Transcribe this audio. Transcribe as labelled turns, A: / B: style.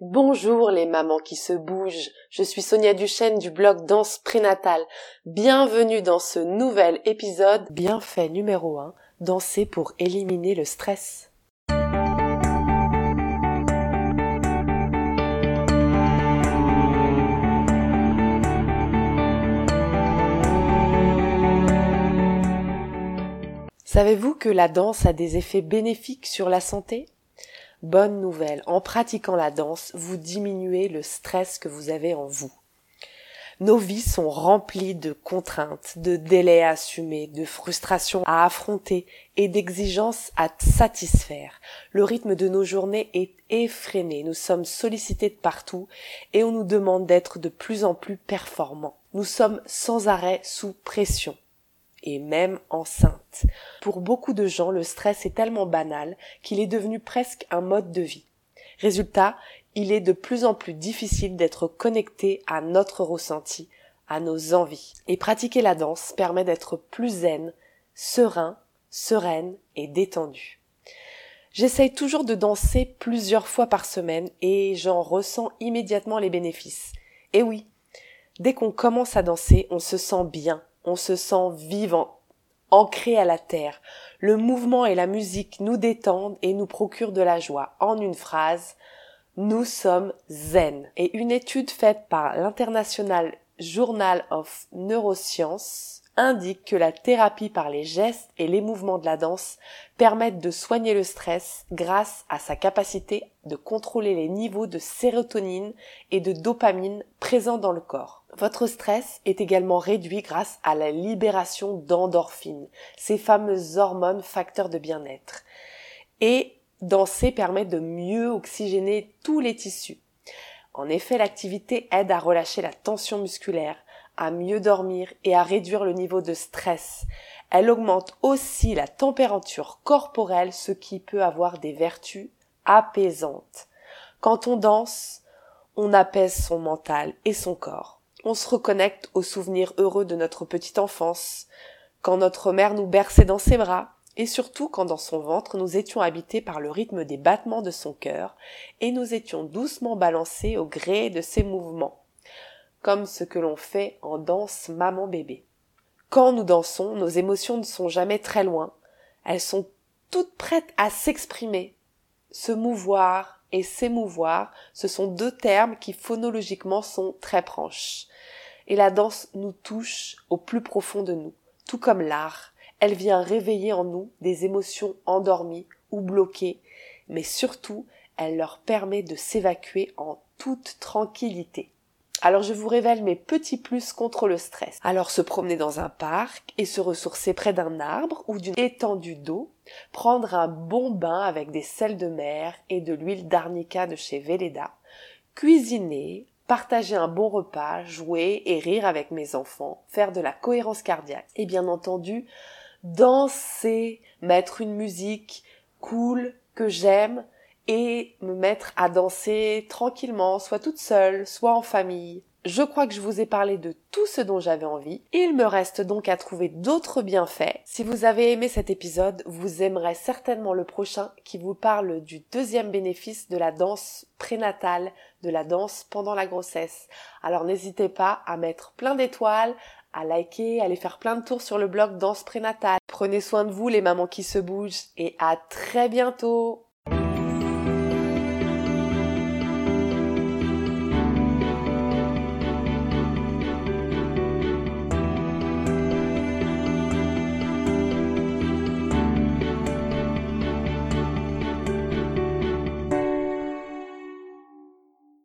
A: Bonjour les mamans qui se bougent, je suis Sonia Duchesne du blog Danse Prénatale. Bienvenue dans ce nouvel épisode bienfait numéro 1, danser pour éliminer le stress. Savez-vous que la danse a des effets bénéfiques sur la santé? Bonne nouvelle, en pratiquant la danse, vous diminuez le stress que vous avez en vous. Nos vies sont remplies de contraintes, de délais à assumer, de frustrations à affronter et d'exigences à satisfaire. Le rythme de nos journées est effréné, nous sommes sollicités de partout et on nous demande d'être de plus en plus performants. Nous sommes sans arrêt sous pression et même Pour beaucoup de gens, le stress est tellement banal qu'il est devenu presque un mode de vie. Résultat, il est de plus en plus difficile d'être connecté à notre ressenti, à nos envies. Et pratiquer la danse permet d'être plus zen, serein, sereine et détendu. J'essaye toujours de danser plusieurs fois par semaine et j'en ressens immédiatement les bénéfices. Et oui, dès qu'on commence à danser, on se sent bien, on se sent vivant, ancré à la terre. Le mouvement et la musique nous détendent et nous procurent de la joie. En une phrase, nous sommes zen. Et une étude faite par l'International Journal of Neuroscience indique que la thérapie par les gestes et les mouvements de la danse permettent de soigner le stress grâce à sa capacité de contrôler les niveaux de sérotonine et de dopamine présents dans le corps. Votre stress est également réduit grâce à la libération d'endorphines, ces fameuses hormones facteurs de bien-être. Et danser permet de mieux oxygéner tous les tissus. En effet, l'activité aide à relâcher la tension musculaire, à mieux dormir et à réduire le niveau de stress. Elle augmente aussi la température corporelle, ce qui peut avoir des vertus apaisantes. Quand on danse, on apaise son mental et son corps. On se reconnecte aux souvenirs heureux de notre petite enfance, quand notre mère nous berçait dans ses bras, et surtout quand dans son ventre nous étions habités par le rythme des battements de son cœur, et nous étions doucement balancés au gré de ses mouvements comme ce que l'on fait en danse maman-bébé. Quand nous dansons, nos émotions ne sont jamais très loin, elles sont toutes prêtes à s'exprimer. Se mouvoir et s'émouvoir, ce sont deux termes qui phonologiquement sont très proches. Et la danse nous touche au plus profond de nous, tout comme l'art. Elle vient réveiller en nous des émotions endormies ou bloquées, mais surtout, elle leur permet de s'évacuer en toute tranquillité. Alors je vous révèle mes petits plus contre le stress. Alors se promener dans un parc et se ressourcer près d'un arbre ou d'une étendue d'eau, prendre un bon bain avec des sels de mer et de l'huile d'arnica de chez Velleda, cuisiner, partager un bon repas, jouer et rire avec mes enfants, faire de la cohérence cardiaque et bien entendu danser, mettre une musique cool que j'aime, et me mettre à danser tranquillement, soit toute seule, soit en famille. Je crois que je vous ai parlé de tout ce dont j'avais envie. Il me reste donc à trouver d'autres bienfaits. Si vous avez aimé cet épisode, vous aimerez certainement le prochain qui vous parle du deuxième bénéfice de la danse prénatale, de la danse pendant la grossesse. Alors n'hésitez pas à mettre plein d'étoiles, à liker, à aller faire plein de tours sur le blog Danse prénatale. Prenez soin de vous les mamans qui se bougent et à très bientôt